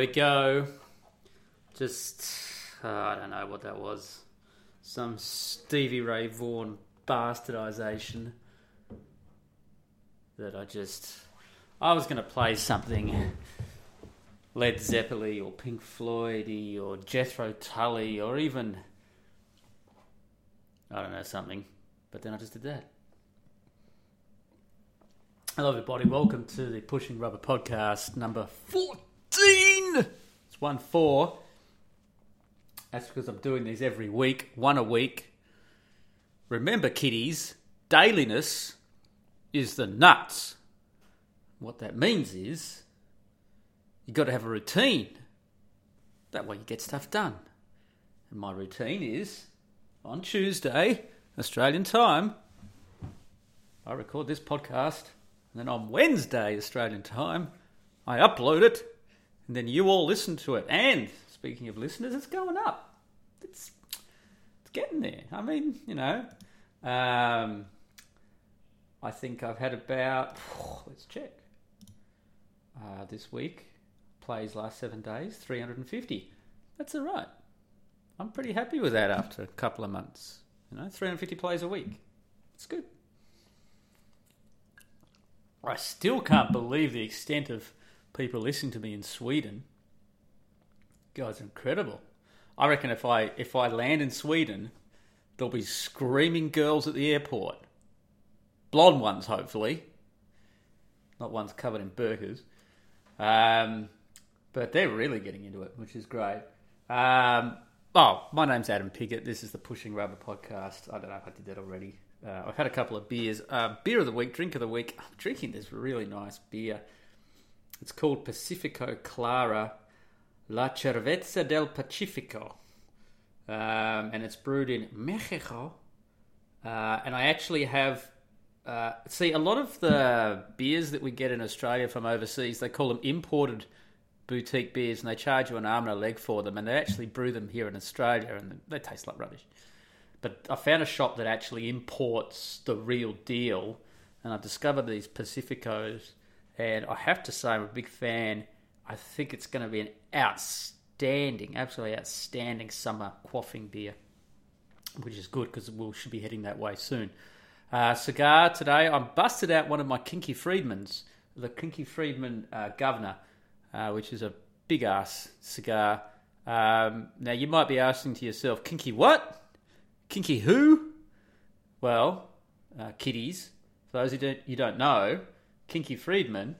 ago. Just, uh, I don't know what that was. Some Stevie Ray Vaughan bastardization that I just. I was going to play something Led Zeppelin or Pink Floyd or Jethro Tull or even. I don't know, something. But then I just did that. Hello, everybody. Welcome to the Pushing Rubber podcast number 14. It's 1 4. That's because I'm doing these every week, one a week. Remember, kiddies, dailiness is the nuts. What that means is you've got to have a routine. That way you get stuff done. And my routine is on Tuesday, Australian time, I record this podcast and then on Wednesday, Australian time, I upload it, and then you all listen to it. And speaking of listeners, it's going up. It's it's getting there. I mean, you know, um, I think I've had about let's check uh, this week plays last seven days, three hundred and fifty. That's all right. I'm pretty happy with that after a couple of months. You know, 350 plays a week. It's good. I still can't believe the extent of people listening to me in Sweden. It's incredible. I reckon if I if I land in Sweden, there'll be screaming girls at the airport. Blonde ones, hopefully. Not ones covered in burkas. Um, but they're really getting into it, which is great. Um, oh, my name's Adam Piggott. This is the Pushing Rubber podcast. I don't know if I did that already. Uh, I've had a couple of beers. Uh, beer of the week, drink of the week. I'm drinking this really nice beer. It's called Pacifico Clara La Cerveza del Pacifico. Um, and it's brewed in Mexico. Uh, and I actually have. Uh, see, a lot of the beers that we get in Australia from overseas, they call them imported boutique beers and they charge you an arm and a leg for them. And they actually brew them here in Australia and they taste like rubbish. But I found a shop that actually imports the real deal, and I discovered these Pacificos, and I have to say I'm a big fan. I think it's going to be an outstanding, absolutely outstanding summer quaffing beer, which is good because we should be heading that way soon. Uh, cigar today, I'm busted out one of my Kinky Friedmans, the Kinky Friedman uh, Governor, uh, which is a big ass cigar. Um, now you might be asking to yourself, Kinky what? Kinky who? Well, uh, kiddies. For those who don't, you don't know, Kinky Friedman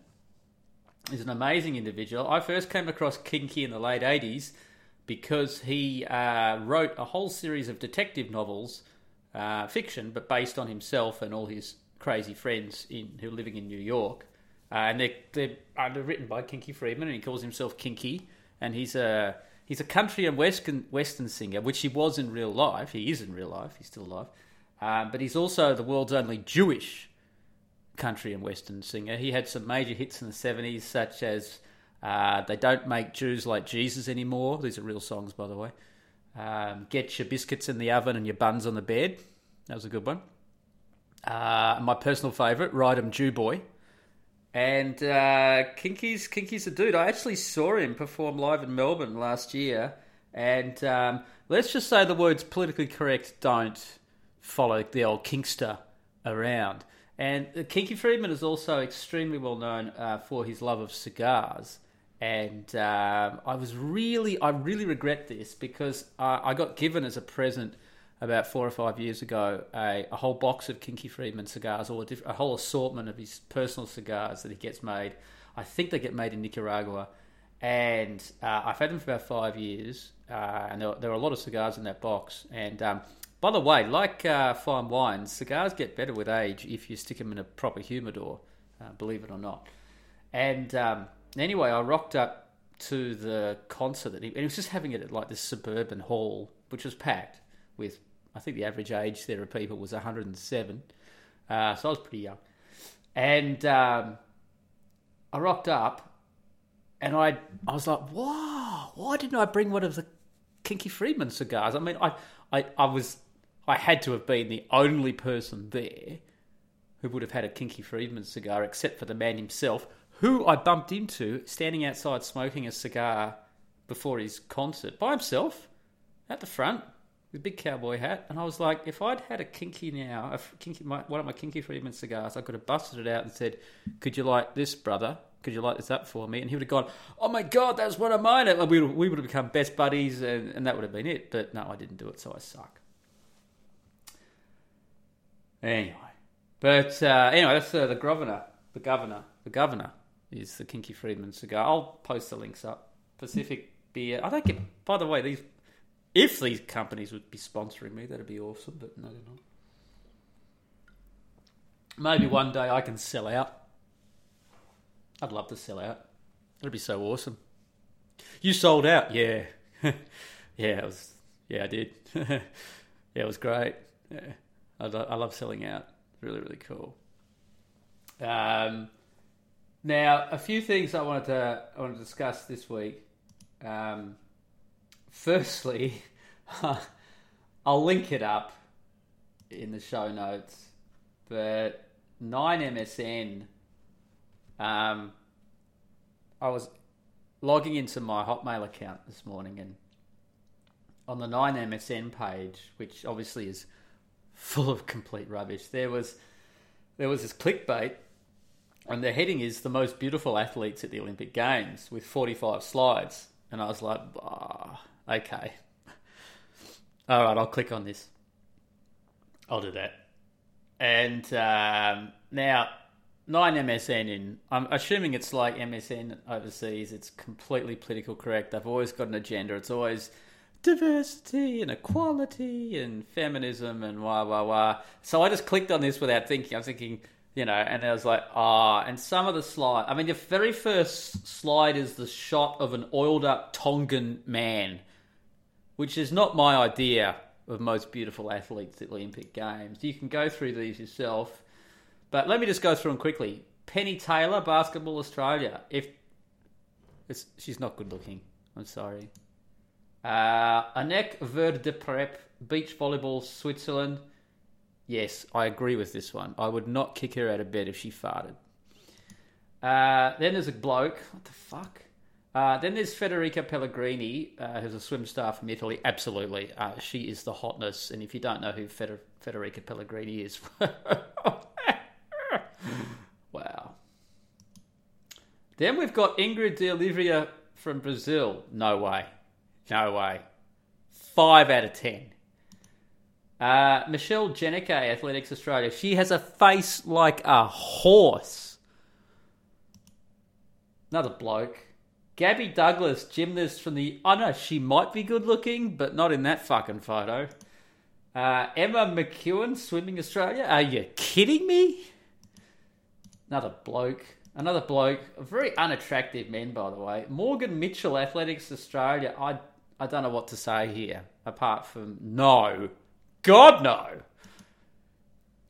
is an amazing individual. I first came across Kinky in the late 80s because he uh, wrote a whole series of detective novels, uh, fiction, but based on himself and all his crazy friends in, who are living in New York. Uh, and they're, they're underwritten by Kinky Friedman, and he calls himself Kinky. And he's a He's a country and western western singer, which he was in real life. He is in real life. He's still alive, um, but he's also the world's only Jewish country and western singer. He had some major hits in the seventies, such as uh, "They Don't Make Jews Like Jesus Anymore." These are real songs, by the way. Um, "Get Your Biscuits in the Oven and Your Buns on the Bed." That was a good one. Uh, my personal favourite, "Ride 'Em Jew Boy." And uh, Kinky's Kinky's a dude. I actually saw him perform live in Melbourne last year, and um, let's just say the words politically correct don't follow the old Kinkster around. And Kinky Friedman is also extremely well known uh, for his love of cigars. And um, I was really, I really regret this because uh, I got given as a present about four or five years ago a, a whole box of Kinky Friedman cigars, or a, diff- a, whole assortment of his personal cigars that he gets made. I think they get made in Nicaragua, and uh, I've had them for about five years, uh, and there, there, are a lot of cigars in that box. And um, by the way, like uh, fine wines, cigars get better with age if you stick them in a proper humidor, uh, believe it or not. And um, anyway, I rocked up to the concert, and he was just having it at like this suburban hall, which was packed with I think the average age there of people was 107. Uh, so I was pretty young. And um, I rocked up and I I was like, wow, why didn't I bring one of the Kinky Friedman cigars? I mean, I, I, I was, I had to have been the only person there who would have had a Kinky Friedman cigar except for the man himself, who I bumped into standing outside smoking a cigar before his concert by himself at the front with a big cowboy hat. And I was like, if I'd had a kinky now, a kinky, my, one of my kinky Friedman cigars, I could have busted it out and said, "Could you light this, brother? Could you light this up for me?" And he would have gone, "Oh my god, that's one of mine!" And we would, have become best buddies, and, and that would have been it. But no, I didn't do it, so I suck. Anyway, but uh, anyway, that's uh, the governor, the governor, the governor is the Kinky Friedman cigar. I'll post the links up. Pacific Beer. I don't get. By the way, these if these companies would be sponsoring me, that'd be awesome. But no, they're not. Maybe one day I can sell out. I'd love to sell out. That'd be so awesome. You sold out, yeah, yeah. It was, yeah, I did. yeah, it was great. Yeah. I, I love selling out. Really, really cool. Um, now, a few things I wanted to I want to discuss this week. Um, firstly, I'll link it up in the show notes, but 9MSN, um, I was logging into my Hotmail account this morning and on the 9MSN page, which obviously is full of complete rubbish, there was there was this clickbait and the heading is the most beautiful athletes at the Olympic Games with 45 slides. And I was like, oh, okay. All right, I'll click on this. I'll do that. And um, now, 9MSN in, I'm assuming it's like MSN overseas. It's completely political correct. They've always got an agenda. It's always diversity and equality and feminism and wah, wah, wah. So I just clicked on this without thinking. I was thinking, you know, and I was like, ah, and some of the slide. I mean, the very first slide is the shot of an oiled up Tongan man, which is not my idea of most beautiful athletes at Olympic Games. You can go through these yourself, but let me just go through them quickly. Penny Taylor, Basketball Australia. If it's, she's not good looking, I'm sorry. Uh, Anouk Vergé-Depré, Beach Volleyball, Switzerland. Yes, I agree with this one. I would not kick her out of bed if she farted. Uh, then there's a bloke. What the fuck? Uh, then there's Federica Pellegrini, uh, who's a swim star from Italy. Absolutely, uh, she is the hotness. And if you don't know who Feder- Federica Pellegrini is, wow. Then we've got Ingrid de Oliveira from Brazil. No way, no way. Five out of ten. Uh, Michelle Jenneke, Athletics Australia. She has a face like a horse. Another bloke. Gabby Douglas, gymnast from the. I know she might be good looking, but not in that fucking photo. Uh, Emma McEwen, Swimming Australia. Are you kidding me? Another bloke. Another bloke. Very unattractive men, by the way. Morgan Mitchell, Athletics Australia. I I don't know what to say here, apart from no. God, no.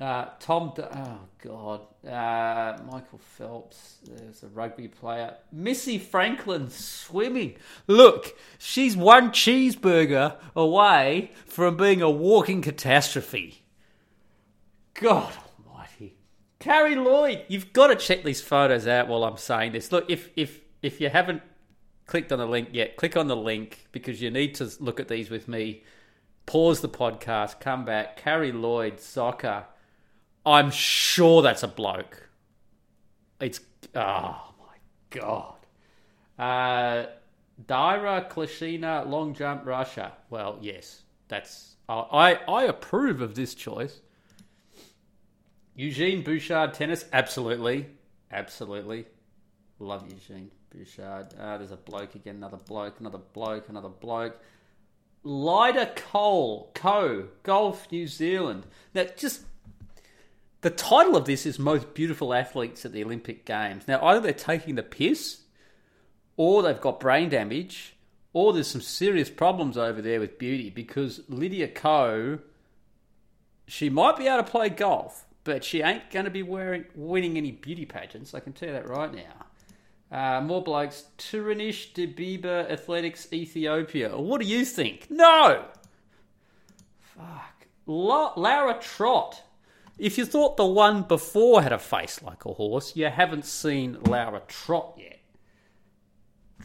Uh, Tom, D- oh God, uh, Michael Phelps. There's a rugby player. Missy Franklin swimming. Look, she's one cheeseburger away from being a walking catastrophe. God Almighty, Carrie Lloyd. You've got to check these photos out while I'm saying this. Look, if if if you haven't clicked on the link yet, click on the link because you need to look at these with me pause the podcast, come back. Carrie Lloyd, soccer. I'm sure that's a bloke. It's oh my god. Uh, Darya Klishina, long jump, Russia. Well, yes, that's I I approve of this choice. Eugene Bouchard, tennis, absolutely, absolutely, love Eugene Bouchard. Uh, there's a bloke again, another bloke, another bloke, another bloke. Lyda Cole, Co, Golf New Zealand. Now, just the title of this is Most Beautiful Athletes at the Olympic Games. Now, either they're taking the piss, or they've got brain damage, or there's some serious problems over there with beauty because Lydia Ko, she might be able to play golf, but she ain't going to be wearing winning any beauty pageants. I can tell you that right now. Uh, more blokes. Tirunesh Dibaba Athletics Ethiopia. What do you think? No! Fuck. La- Laura Trott. If you thought the one before had a face like a horse, you haven't seen Laura Trot yet.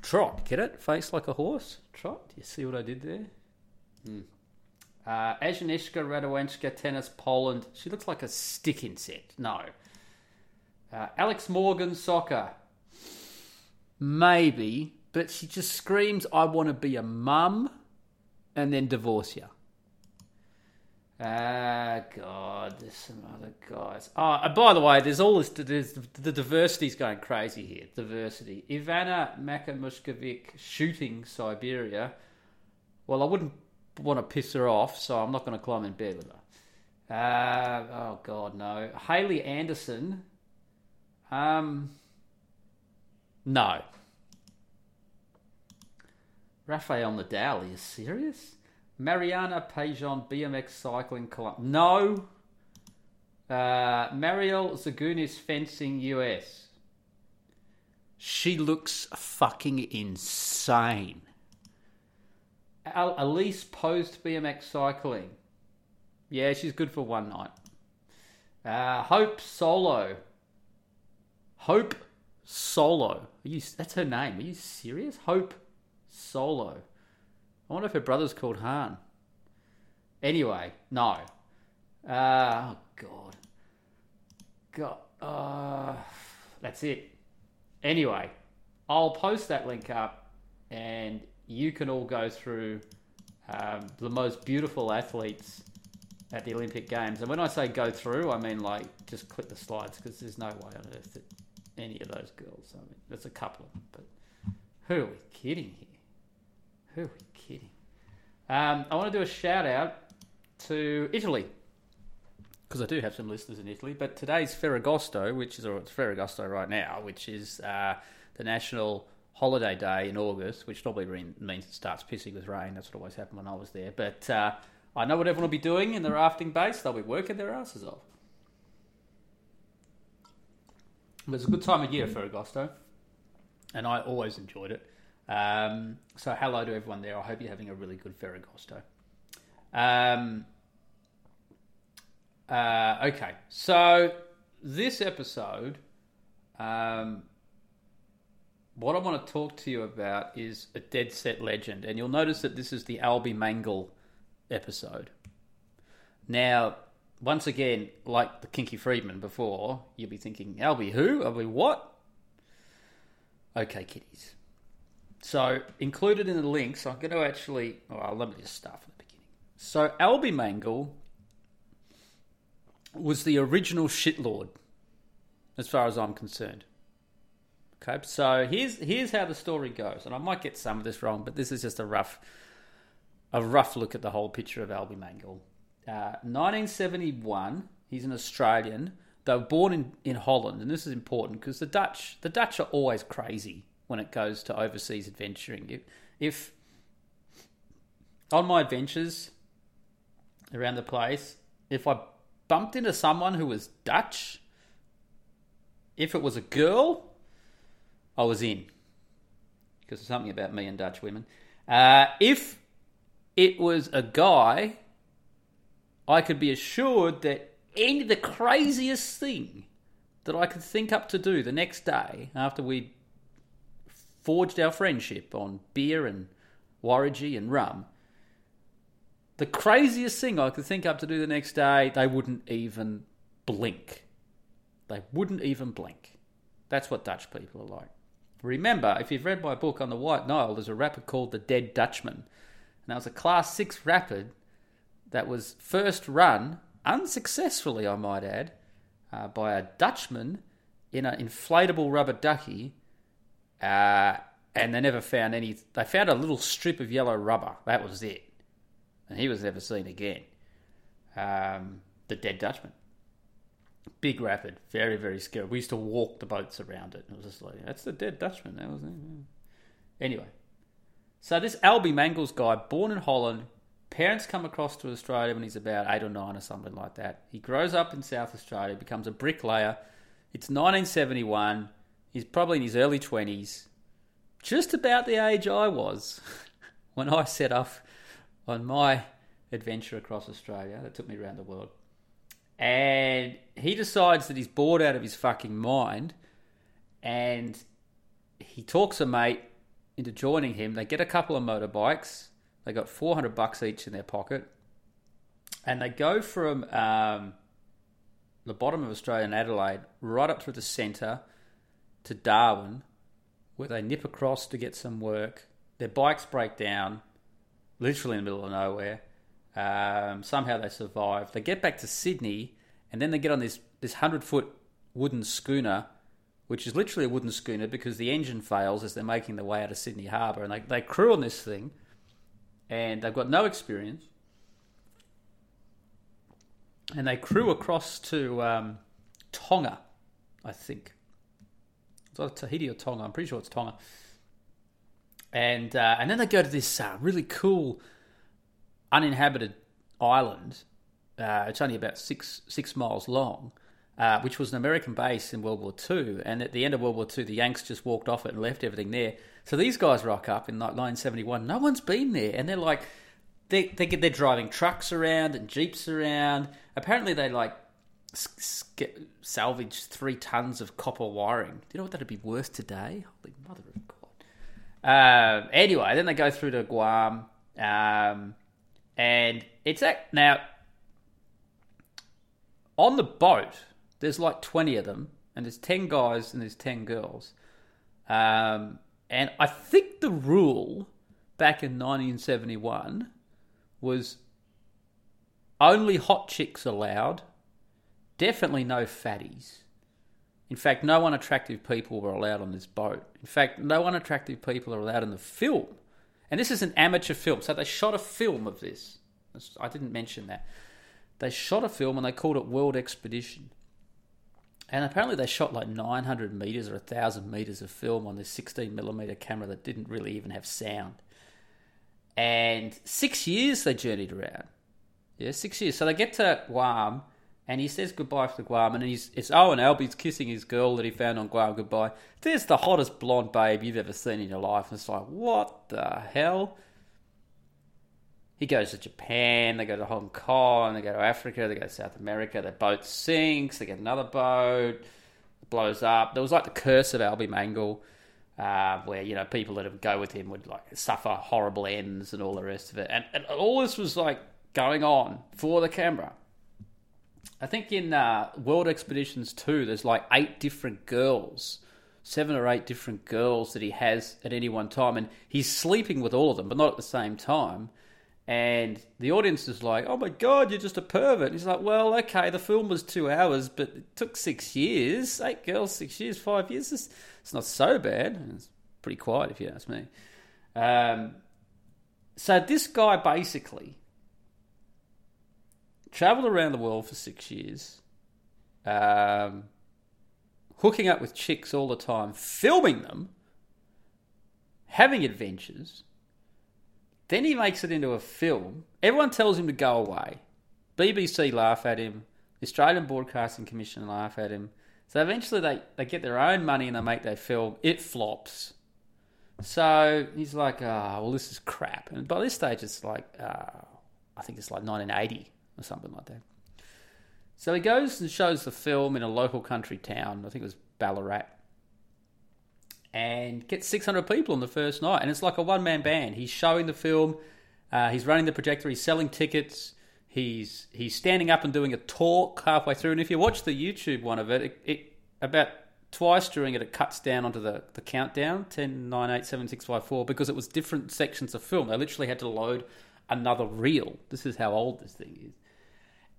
Trot, get it? Face like a horse? Trot? Do you see what I did there? Hmm. Uh, Agnieszka Radwanska, tennis, Poland. She looks like a stick insect. No. Uh, Alex Morgan, soccer. Maybe, but she just screams, I want to be a mum and then divorce you. Ah, God, there's some other guys. Oh, by the way, there's all this. There's, the diversity's going crazy here. Diversity. Ivana Makamushkovic shooting Siberia. Well, I wouldn't want to piss her off, so I'm not going to climb in bed with her. Uh, oh God, no. Haley Anderson. Um, no. Rafael Nadal. Are you serious? Mariana Pajon BMX cycling club. No. Uh, Mariel Zagunis fencing US. She looks fucking insane. Al- Elise Post BMX cycling. Yeah, she's good for one night. Uh, Hope Solo. Hope Solo. You, that's her name. Are you serious? Hope Solo. I wonder if her brother's called Han. Anyway, no. Uh, oh, God. God. Uh, that's it. Anyway, I'll post that link up and you can all go through um, the most beautiful athletes at the Olympic Games. And when I say go through, I mean like just click the slides because there's no way on earth that any of those girls. I mean, there's a couple of them, but who are we kidding here? Who are we kidding? Um, I want to do a shout out to Italy because I do have some listeners in Italy. But today's Ferragosto, which is or it's Ferragosto right now, which is uh, the national holiday day in August, which normally means it starts pissing with rain. That's what always happened when I was there. But uh, I know what everyone will be doing in the rafting base. They'll be working their asses off. But it's a good time of year, Ferragosto, and I always enjoyed it. Um, so hello to everyone there. I hope you're having a really good Ferragosto. Um, uh, okay, so this episode, um, what I want to talk to you about is a dead set legend, and you'll notice that this is the Albie Mangle episode. Now, once again, like the Kinky Friedman before, you'll be thinking, Albie who? Albie what? Okay, kiddies. So included in the links, I'm going to actually. Oh, well, let me just start from the beginning. So Albie Mangle was the original shitlord, as far as I'm concerned. Okay, so here's here's how the story goes, and I might get some of this wrong, but this is just a rough a rough look at the whole picture of Albie Mangle. Uh, 1971, he's an Australian. They were born in, in Holland, and this is important because the Dutch the Dutch are always crazy when it goes to overseas adventuring. If, if on my adventures around the place, if I bumped into someone who was Dutch, if it was a girl, I was in. Because there's something about me and Dutch women. Uh, if it was a guy, I could be assured that any the craziest thing that I could think up to do the next day after we'd forged our friendship on beer and waragi and rum. The craziest thing I could think up to do the next day, they wouldn't even blink. They wouldn't even blink. That's what Dutch people are like. Remember, if you've read my book on the White Nile, there's a rapid called the Dead Dutchman. And that was a Class 6 rapid that was first run, unsuccessfully, I might add, uh, by a Dutchman in an inflatable rubber ducky uh, and they never found any. They found a little strip of yellow rubber. That was it. And he was never seen again. Um, the Dead Dutchman. Big rapid, very, very scary. We used to walk the boats around it. It was just like, that's the Dead Dutchman. That was it. Anyway, so this Albie Mangels guy, born in Holland, parents come across to Australia when he's about eight or nine or something like that. He grows up in South Australia, becomes a bricklayer. It's 1971. He's probably in his early 20s, just about the age I was when I set off on my adventure across Australia that took me around the world. and he decides that he's bored out of his fucking mind, and he talks a mate into joining him. They get a couple of motorbikes. They got four hundred bucks each in their pocket, and they go from um, the bottom of Australian Adelaide right up through the centre to Darwin, where they nip across to get some work. Their bikes break down, literally in the middle of nowhere. Um, somehow they survive. They get back to Sydney, and then they get on this this hundred foot wooden schooner, which is literally a wooden schooner because the engine fails as they're making their way out of Sydney Harbour, and they they crew on this thing, and they've got no experience, and they crew across to um, Tonga, I think. It's either Tahiti or Tonga. I'm pretty sure it's Tonga. And uh, and then they go to this uh, really cool uninhabited island. Uh, it's only about six six miles long, uh, which was an American base in World War II. And at the end of World War II, the Yanks just walked off it and left everything there. So these guys rock up in like 1971. No one's been there, and they're like, they they they're driving trucks around and jeeps around. Apparently, they like salvage three tons of copper wiring. Do you know what that'd be worth today? Holy mother of God. Uh, anyway, then they go through to Guam. Um, and it's at, now on the boat, there's like 20 of them, and there's 10 guys and there's 10 girls. Um, and I think the rule back in 1971 was only hot chicks allowed, definitely no fatties. In fact, no unattractive people were allowed on this boat. In fact, no unattractive people are allowed in the film. And this is an amateur film, so they shot a film of this. I didn't mention that. They shot a film and they called it World Expedition. And apparently they shot like 900 meters or 1,000 meters of film on this 16 millimeter camera that didn't really even have sound. And six years they journeyed around. Yeah, six years. So they get to Guam and he says goodbye to Guam, and he's it's Owen Albie's kissing his girl that he found on Guam goodbye. There's the hottest blonde babe you've ever seen in your life, and it's like, what the hell? He goes to Japan, they go to Hong Kong, they go to Africa, they go to South America. Their boat sinks, they get another boat, it blows up. There was like the curse of Albie Mangle, uh, where you know people that would go with him would like suffer horrible ends and all the rest of it, and, and all this was like going on for the camera. I think in uh, World Expeditions 2, there's like eight different girls, seven or eight different girls that he has at any one time, and he's sleeping with all of them, but not at the same time. And the audience is like, "Oh my god, you're just a pervert." And he's like, "Well, okay, the film was two hours, but it took six years. Eight girls, six years, five years. It's, not so bad. It's pretty quiet, if you ask me." Um, so this guy basically traveled around the world for six years, um, hooking up with chicks all the time, filming them, having adventures. Then he makes it into a film. Everyone tells him to go away. BBC laugh at him. The Australian Broadcasting Commission laugh at him. So eventually they, they get their own money and they make their film. It flops. So he's like, oh, well, this is crap. And by this stage, it's like, uh, I think it's like 1980 or something like that. So he goes and shows the film in a local country town. I think it was Ballarat. And gets 600 people on the first night. And it's like a one man band. He's showing the film, uh, he's running the projector, he's selling tickets, he's he's standing up and doing a talk halfway through. And if you watch the YouTube one of it, it, it about twice during it, it cuts down onto the, the countdown 10, 9, 8, 7, 6, 5, 4 because it was different sections of film. They literally had to load another reel. This is how old this thing is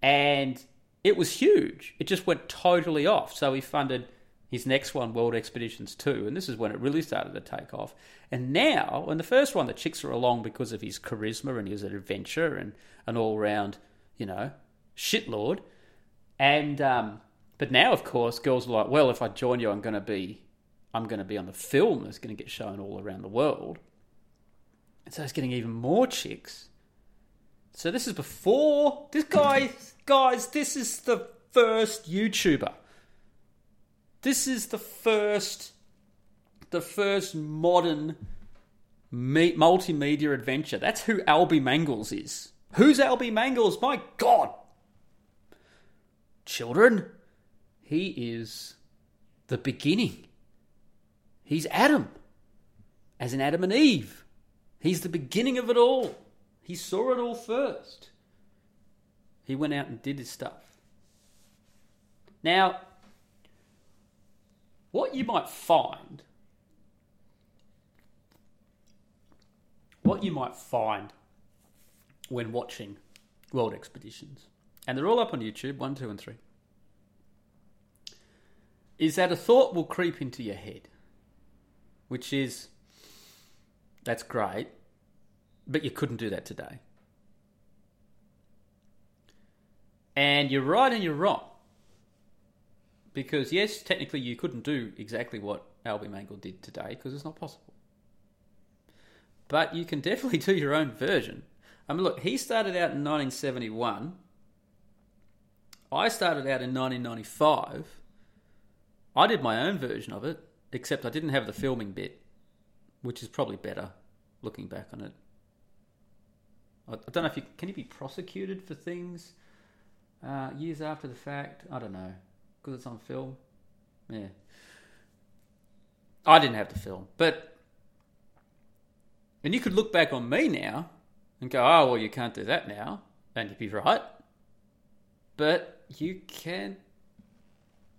and it was huge. It just went totally off. So he funded his next one, World Expeditions 2, and this is when it really started to take off. And now, in the first one, the chicks are along because of his charisma and an adventure and an all round, you know, shitlord. And um, but now, of course, girls are like, well, if I join you, I'm going to be, I'm going to be on the film that's going to get shown all around the world. And so it's getting even more chicks. So this is before this guy, guys. This is the first YouTuber. This is the first, the first modern me- multimedia adventure. That's who Albie Mangels is. Who's Albie Mangels? My God. children. He is the beginning. He's Adam, as in Adam and Eve. He's the beginning of it all. He saw it all first. He went out and did his stuff. Now, what you might find, what you might find when watching world expeditions, and they're all up on YouTube, one, two, and three, is that a thought will creep into your head, which is, that's great, but you couldn't do that today. And you're right and you're wrong. Because, yes, technically you couldn't do exactly what Albie Mangle did today because it's not possible. But you can definitely do your own version. I mean, look, he started out in 1971. I started out in 1995. I did my own version of it, except I didn't have the filming bit, which is probably better looking back on it. I don't know if you can you be prosecuted for things uh, years after the fact. I don't know because it's on film. Yeah, I didn't have the film, but and you could look back on me now and go, "Oh, well, you can't do that now," and you'd be right. But you can,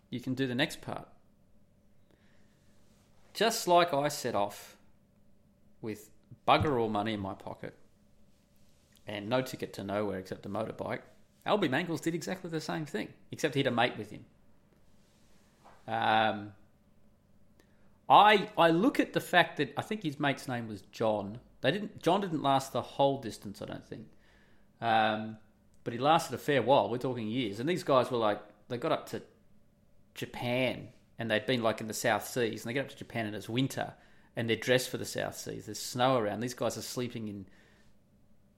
you can do the next part. Just like I set off with bugger all money in my pocket and no ticket to nowhere except a motorbike. Albie Mangels did exactly the same thing, except he had a mate with him. Um, I I look at the fact that I think his mate's name was John. They didn't John didn't last the whole distance, I don't think, um, but he lasted a fair while. We're talking years, and these guys were like they got up to Japan, and they'd been like in the South Seas, and they get up to Japan and it's winter, and they're dressed for the South Seas. There's snow around. These guys are sleeping in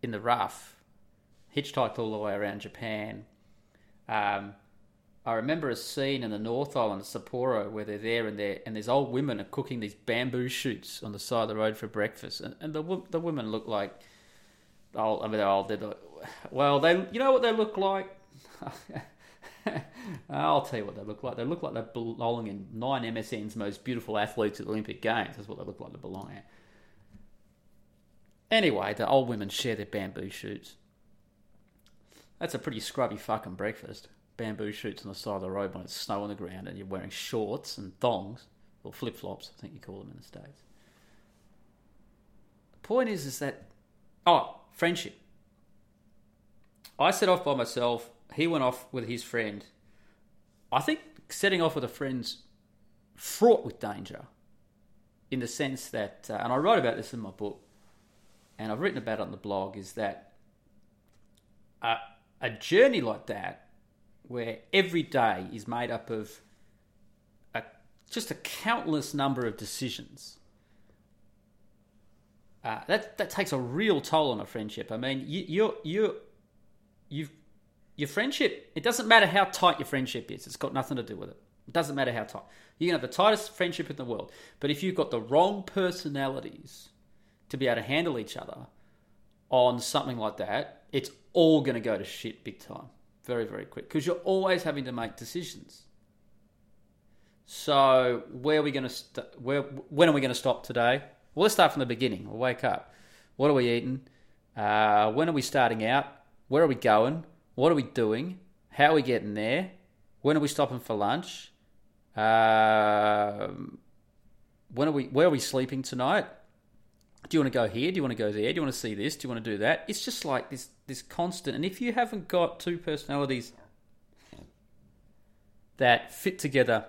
in the rough, hitchhiked all the way around Japan. Um, I remember a scene in the North Island, of Sapporo, where they're there and they and there's old women are cooking these bamboo shoots on the side of the road for breakfast, and, and the the women look like, old. I mean, they're old. They're like, well, they you know what they look like. I'll tell you what they look like. They look like they're belonging in nine MSN's most beautiful athletes at the Olympic Games. That's what they look like they belong at. Anyway, the old women share their bamboo shoots. That's a pretty scrubby fucking breakfast. Bamboo shoots on the side of the road when it's snow on the ground and you're wearing shorts and thongs, or flip flops, I think you call them in the States. The point is, is that, oh, friendship. I set off by myself. He went off with his friend. I think setting off with a friend's fraught with danger in the sense that, uh, and I wrote about this in my book, and I've written about it on the blog, is that a, a journey like that, where every day is made up of a, just a countless number of decisions, uh, that that takes a real toll on a friendship. I mean, you you you you've your friendship. It doesn't matter how tight your friendship is. It's got nothing to do with it. It doesn't matter how tight. You can have the tightest friendship in the world, but if you've got the wrong personalities to be able to handle each other on something like that, it's all going to go to shit big time, very very quick because you're always having to make decisions. So where are we going to st- where when are we going to stop today? Well, let's start from the beginning. We'll wake up. What are we eating? Uh, when are we starting out? Where are we going? What are we doing? How are we getting there? When are we stopping for lunch? Uh, when are we? Where are we sleeping tonight? Do you want to go here? Do you want to go there? Do you want to see this? Do you want to do that? It's just like this this constant. And if you haven't got two personalities that fit together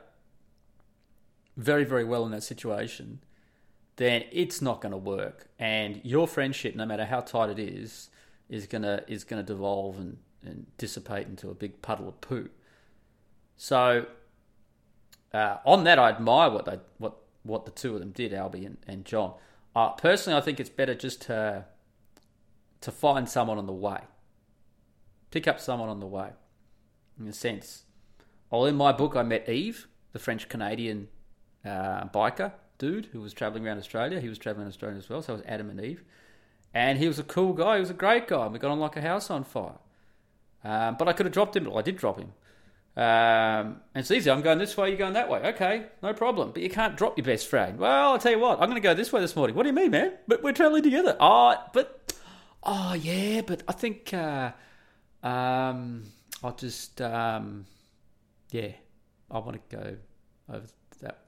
very very well in that situation, then it's not going to work. And your friendship, no matter how tight it is, is gonna is gonna devolve and, and dissipate into a big puddle of poo. So uh, on that, I admire what they what what the two of them did, Albie and, and John. Uh, personally, I think it's better just to to find someone on the way, pick up someone on the way. In a sense, well, in my book, I met Eve, the French Canadian uh, biker dude who was traveling around Australia. He was traveling Australia as well, so it was Adam and Eve, and he was a cool guy. He was a great guy. We got on like a house on fire. Um, but I could have dropped him. Well, I did drop him. Um, and it's easy. I'm going this way, you're going that way. Okay, no problem. But you can't drop your best friend. Well, I'll tell you what, I'm going to go this way this morning. What do you mean, man? But we're traveling together. Oh, but, oh, yeah, but I think, uh, um, I'll just, um, yeah, I want to go over that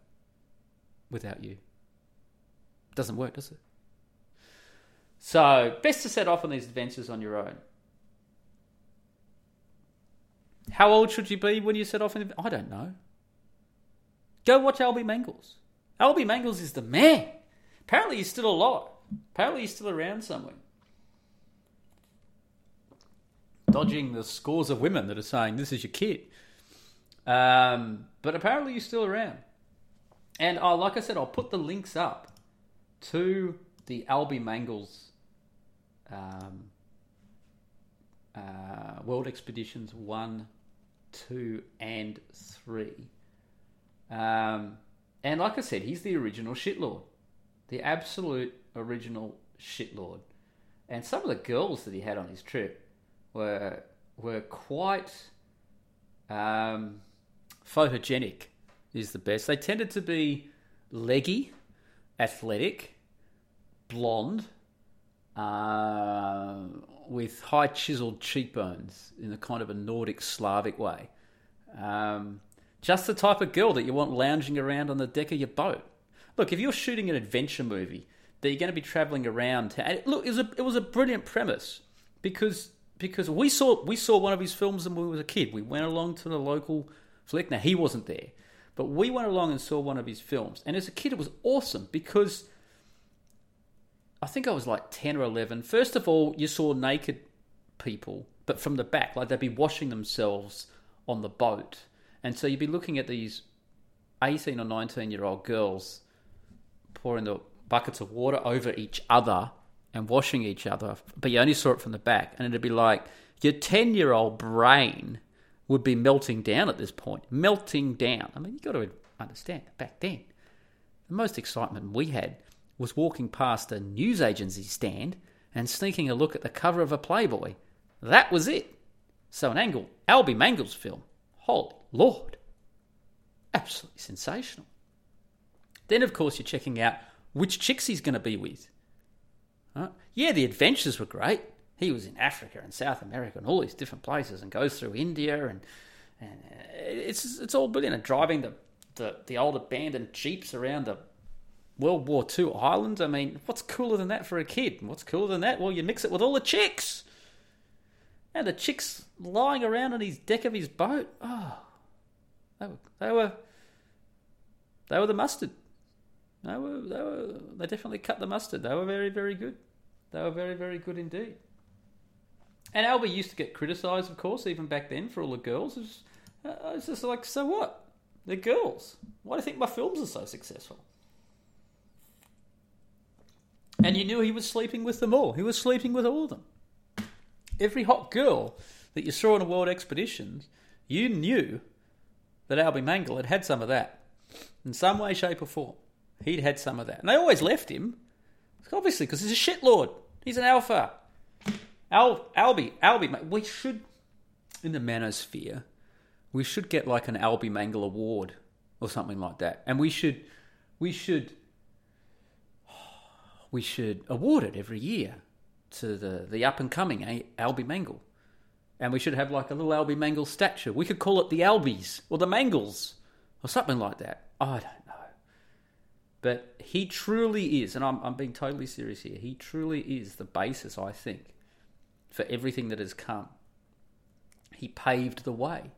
without you. Doesn't work, does it? So, best to set off on these adventures on your own. How old should you be when you set off? In, I don't know. Go watch Albie Mangels. Albie Mangels is the man. Apparently, he's still alive. Apparently, he's still around somewhere. Dodging the scores of women that are saying this is your kid. Um, but apparently, he's still around. And oh, like I said, I'll put the links up to the Albie Mangels um, uh, World Expeditions 1, 2, and 3. Um, and like I said, he's the original shitlord. The absolute original shitlord. And some of the girls that he had on his trip were were quite um, photogenic, is the best. They tended to be leggy, athletic, blonde, uh, with high chiseled cheekbones in a kind of a Nordic Slavic way. Um, just the type of girl that you want lounging around on the deck of your boat. Look, if you're shooting an adventure movie that you're going to be traveling around, to, look, it was, a, it was a brilliant premise because because we saw we saw one of his films when we were a kid. We went along to the local flick. Now he wasn't there, but we went along and saw one of his films. And as a kid, it was awesome because I think I was like 10 or 11. First of all, you saw naked people, but from the back, like they'd be washing themselves on the boat. And so you'd be looking at these 18 or 19 year old girls pouring the buckets of water over each other and washing each other, but you only saw it from the back. And it'd be like your 10 year old brain would be melting down at this point. Melting down. I mean, you've got to understand, back then, the most excitement we had was walking past a news agency stand and sneaking a look at the cover of a Playboy. That was it. So an angle, Albie Mangels film. Holy Lord. Absolutely sensational. Then, of course, you're checking out which chicks he's going to be with. Yeah, the adventures were great. He was in Africa and South America and all these different places and goes through India and, and uh, it's it's all brilliant. And driving the, the, the old abandoned jeeps around the World War II Ireland. I mean, what's cooler than that for a kid? What's cooler than that? Well, you mix it with all the chicks. And the chicks lying around on his deck of his boat. Oh, they were they were, they were the mustard. They were they were they definitely cut the mustard. They were very very good. They were very very good indeed. And Albie used to get criticised, of course, even back then for all the girls. It's uh, just like, so what? They're girls. Why do you think my films are so successful? And you knew he was sleeping with them all. He was sleeping with all of them. Every hot girl that you saw on a world expedition, you knew that Albie Mangle had had some of that. In some way, shape, or form. He'd had some of that. And they always left him, obviously, because he's a shitlord. He's an alpha. Al, Albie, Albie, we should, in the manosphere, we should get like an Albie Mangle award or something like that. And we should, we should we should award it every year to the, the up and coming eh, Albie Mangle. And we should have like a little Albie Mangle statue. We could call it the Albies or the Mangels or something like that. I don't know. But he truly is, and I'm, I'm being totally serious here, he truly is the basis, I think, for everything that has come. He paved the way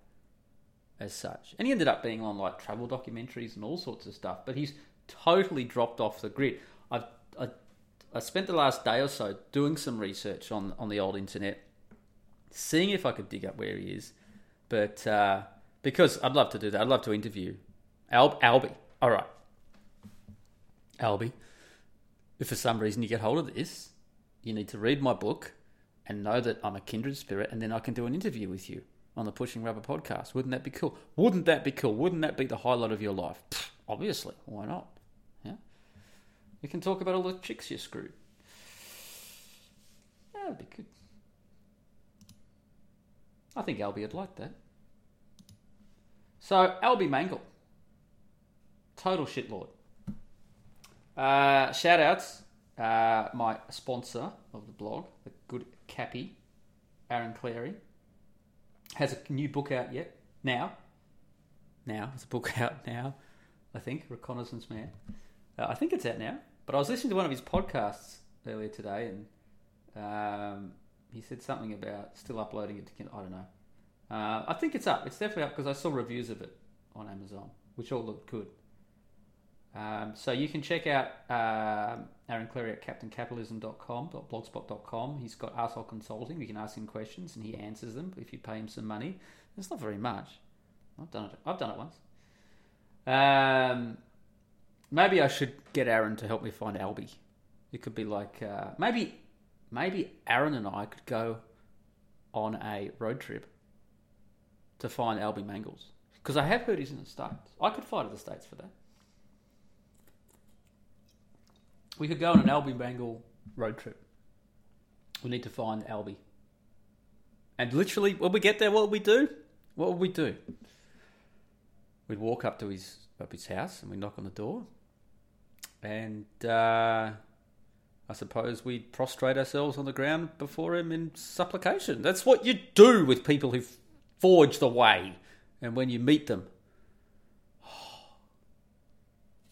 as such. And he ended up being on like travel documentaries and all sorts of stuff, but he's totally dropped off the grid. I've I spent the last day or so doing some research on on the old internet, seeing if I could dig up where he is. But uh, because I'd love to do that, I'd love to interview Al- Albie. All right, Albie. If for some reason you get hold of this, you need to read my book and know that I'm a kindred spirit, and then I can do an interview with you on the Pushing Rubber podcast. Wouldn't that be cool? Wouldn't that be cool? Wouldn't that be the highlight of your life? Pfft, obviously, why not? We can talk about all the chicks you screwed. That'd be good. I think Albie would like that. So, Albie Mangle. Total shitlord. Uh, shout outs. Uh, my sponsor of the blog, the good Cappy, Aaron Clarey, has a new book out yet. Now. Now. It's a book out now, I think. Reconnaissance Man. Uh, I think it's out now. But I was listening to one of his podcasts earlier today and um, he said something about still uploading it to I don't know. Uh, I think it's up. It's definitely up because I saw reviews of it on Amazon, which all looked good. Um, so you can check out um, Aaron Clarey at captaincapitalism.com, blogspot.com. He's got Arsehole Consulting. You can ask him questions and he answers them if you pay him some money. It's not very much. I've done it. I've done it once. Um, maybe I should get Aaron to help me find Albie. It could be like uh, maybe maybe Aaron and I could go on a road trip to find Albie Mangels because I have heard he's in the states. I could fly to the states for that. We could go on an Albie Mangle road trip. We need to find Albie. And literally, when we get there, what would we do? What would we do? We'd walk up to his up his house and we knock on the door, and uh, I suppose we'd prostrate ourselves on the ground before him in supplication. That's what you do with people who forge the way, and when you meet them.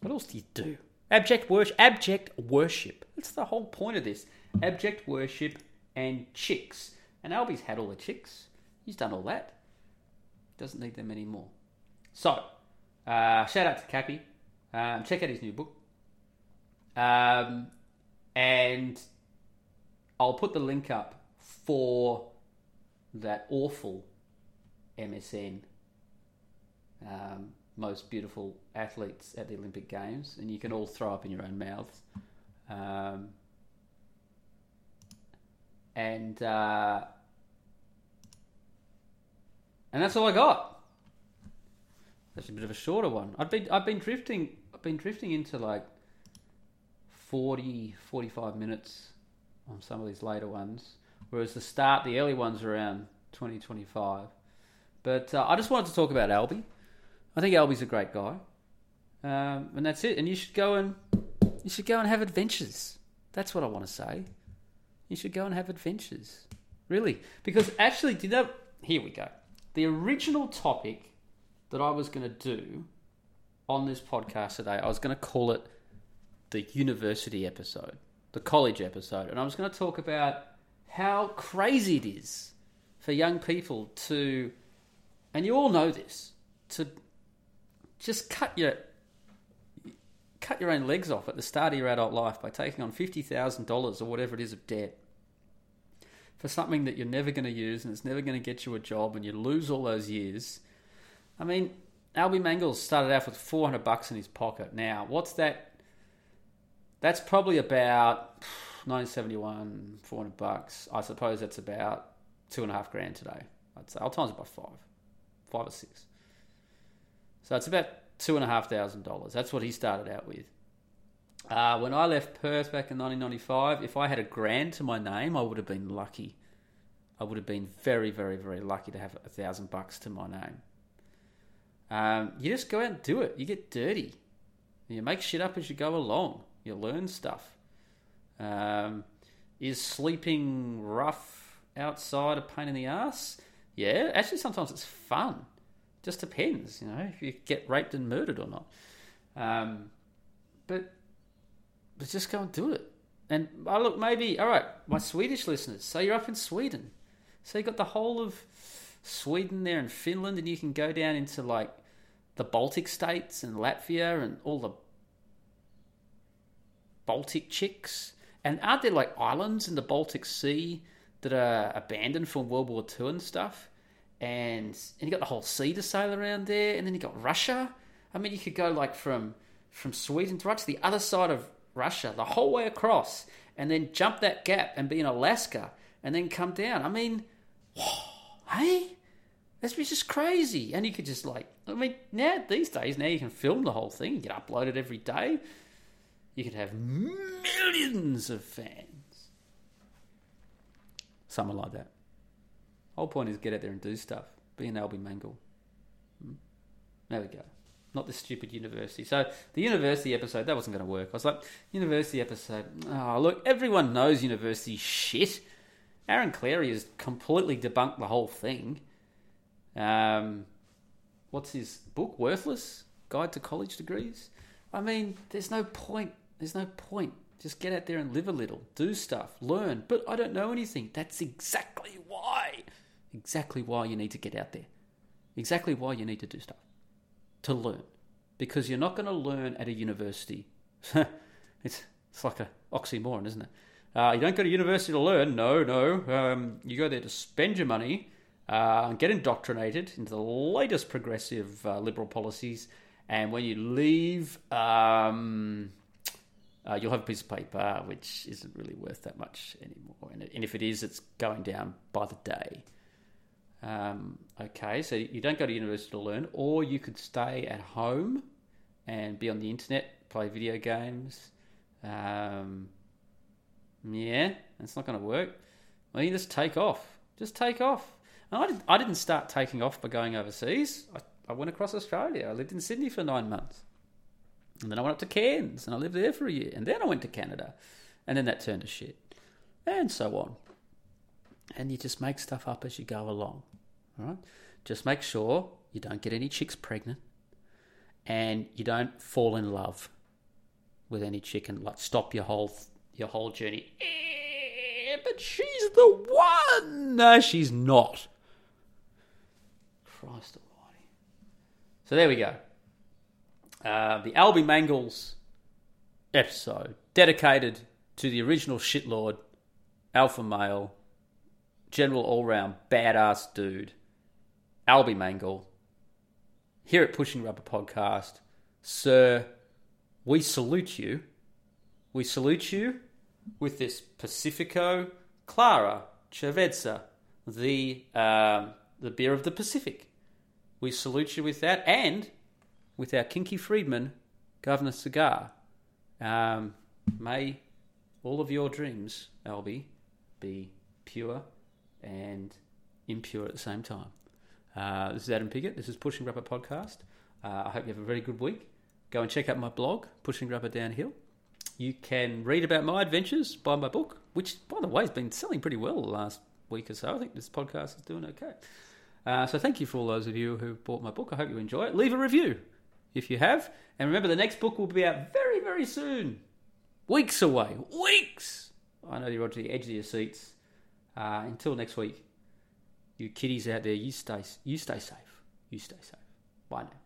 What else do you do? Abject worship. Abject worship. That's the whole point of this. Abject worship and chicks. And Albie's had all the chicks. He's done all that. Doesn't need them anymore. So, uh, shout out to Cappy. Um, check out his new book. Um, and I'll put the link up for that awful MSN um, most beautiful athletes at the Olympic Games, and you can all throw up in your own mouths. Um, and uh, and that's all I got. That's a bit of a shorter one. I've been I've been drifting I've been drifting into like 40, 45 minutes on some of these later ones, whereas the start the early ones are around 20, 25. But uh, I just wanted to talk about Albie. I think Albie's a great guy, um, and that's it. And you should go and you should go and have adventures. That's what I want to say. You should go and have adventures, really, because actually, did that? Here we go. The original topic that I was going to do on this podcast today, I was going to call it the university episode, the college episode, and I was going to talk about how crazy it is for young people to, and you all know this, to just cut your cut your own legs off at the start of your adult life by taking on fifty thousand dollars or whatever it is of debt for something that you're never going to use and it's never going to get you a job and you lose all those years. I mean, Albie Mangels started out with four hundred bucks in his pocket. Now, what's that? That's probably about 1971, 400 bucks. I suppose that's about two and a half grand today. I'd say I'll times it by five, five or six. So it's about two and a half thousand dollars. That's what he started out with. Uh, when I left Perth back in 1995, if I had a grand to my name, I would have been lucky. I would have been very, very, very lucky to have a thousand bucks to my name. Um, you just go out and do it. You get dirty. You make shit up as you go along. You learn stuff. Um, is sleeping rough outside a pain in the ass? Yeah, actually, sometimes it's fun. Just depends, you know, if you get raped and murdered or not. Um, but but just go and do it. And oh, look, maybe all right, my Swedish listeners. So you're up in Sweden, so you got the whole of Sweden there and Finland, and you can go down into like the Baltic states and Latvia and all the Baltic chicks. And aren't there like islands in the Baltic Sea that are abandoned from World War II and stuff? and and you got the whole sea to sail around there, and then you got Russia. I mean, you could go like from from Sweden to right to the other side of Russia, the whole way across, and then jump that gap and be in Alaska, and then come down. I mean, hey, that's just crazy. And you could just like, I mean, now these days, now you can film the whole thing, you can upload it every day. You could have millions of fans. Something like that. Whole point is get out there and do stuff. Be an Albie Mangle. Hmm? There we go. Not this stupid university. So the university episode that wasn't going to work. I was like, university episode. Oh, look, everyone knows university shit. Aaron Clarey has completely debunked the whole thing. Um, what's his book? Worthless Guide to College Degrees. I mean, there's no point. There's no point. Just get out there and live a little, do stuff, learn. But I don't know anything. That's exactly why. Exactly why you need to get out there. Exactly why you need to do stuff. To learn. Because you're not going to learn at a university. it's, it's like an oxymoron, isn't it? Uh, you don't go to university to learn. No, no. Um, you go there to spend your money, uh, and get indoctrinated into the latest progressive uh, liberal policies, and when you leave, um, uh, you'll have a piece of paper which isn't really worth that much anymore. And, and if it is, it's going down by the day. Um, okay, so you don't go to university to learn, or you could stay at home and be on the internet, play video games. Um, yeah, it's not going to work. Well, you just take off. Just take off. And I, did, I didn't start taking off by going overseas. I, I went across Australia. I lived in Sydney for nine months. And then I went up to Cairns and I lived there for a year. And then I went to Canada. And then that turned to shit. And so on. And you just make stuff up as you go along. All right? Just make sure you don't get any chicks pregnant and you don't fall in love with any chick and like stop your whole your whole journey. Eh, but she's the one. No, she's not. Christ almighty. So there we go. Uh, the Albie Mangels episode dedicated to the original shitlord, alpha male, general all round badass dude, Albie Mangle. Here at Pushing Rubber Podcast, sir, we salute you. We salute you with this Pacifico Clara Cerveza, the um, the beer of the Pacific. We salute you with that, and with our Kinky Friedman Governor cigar. Um, may all of your dreams, Albie, be pure and impure at the same time. Uh, this is Adam Piggott. This is Pushing Rubber Podcast. Uh, I hope you have a very good week. Go and check out my blog, Pushing Rubber Downhill. You can read about my adventures, buy my book, which, by the way, has been selling pretty well the last week or so. I think this podcast is doing okay. Uh, so thank you for all those of you who bought my book. I hope you enjoy it. Leave a review if you have. And remember, the next book will be out very, very soon. Weeks away. Weeks! I know you're on the edge of your seats. Uh, until next week, you kiddies out there, you stay, you stay safe. You stay safe. Bye now.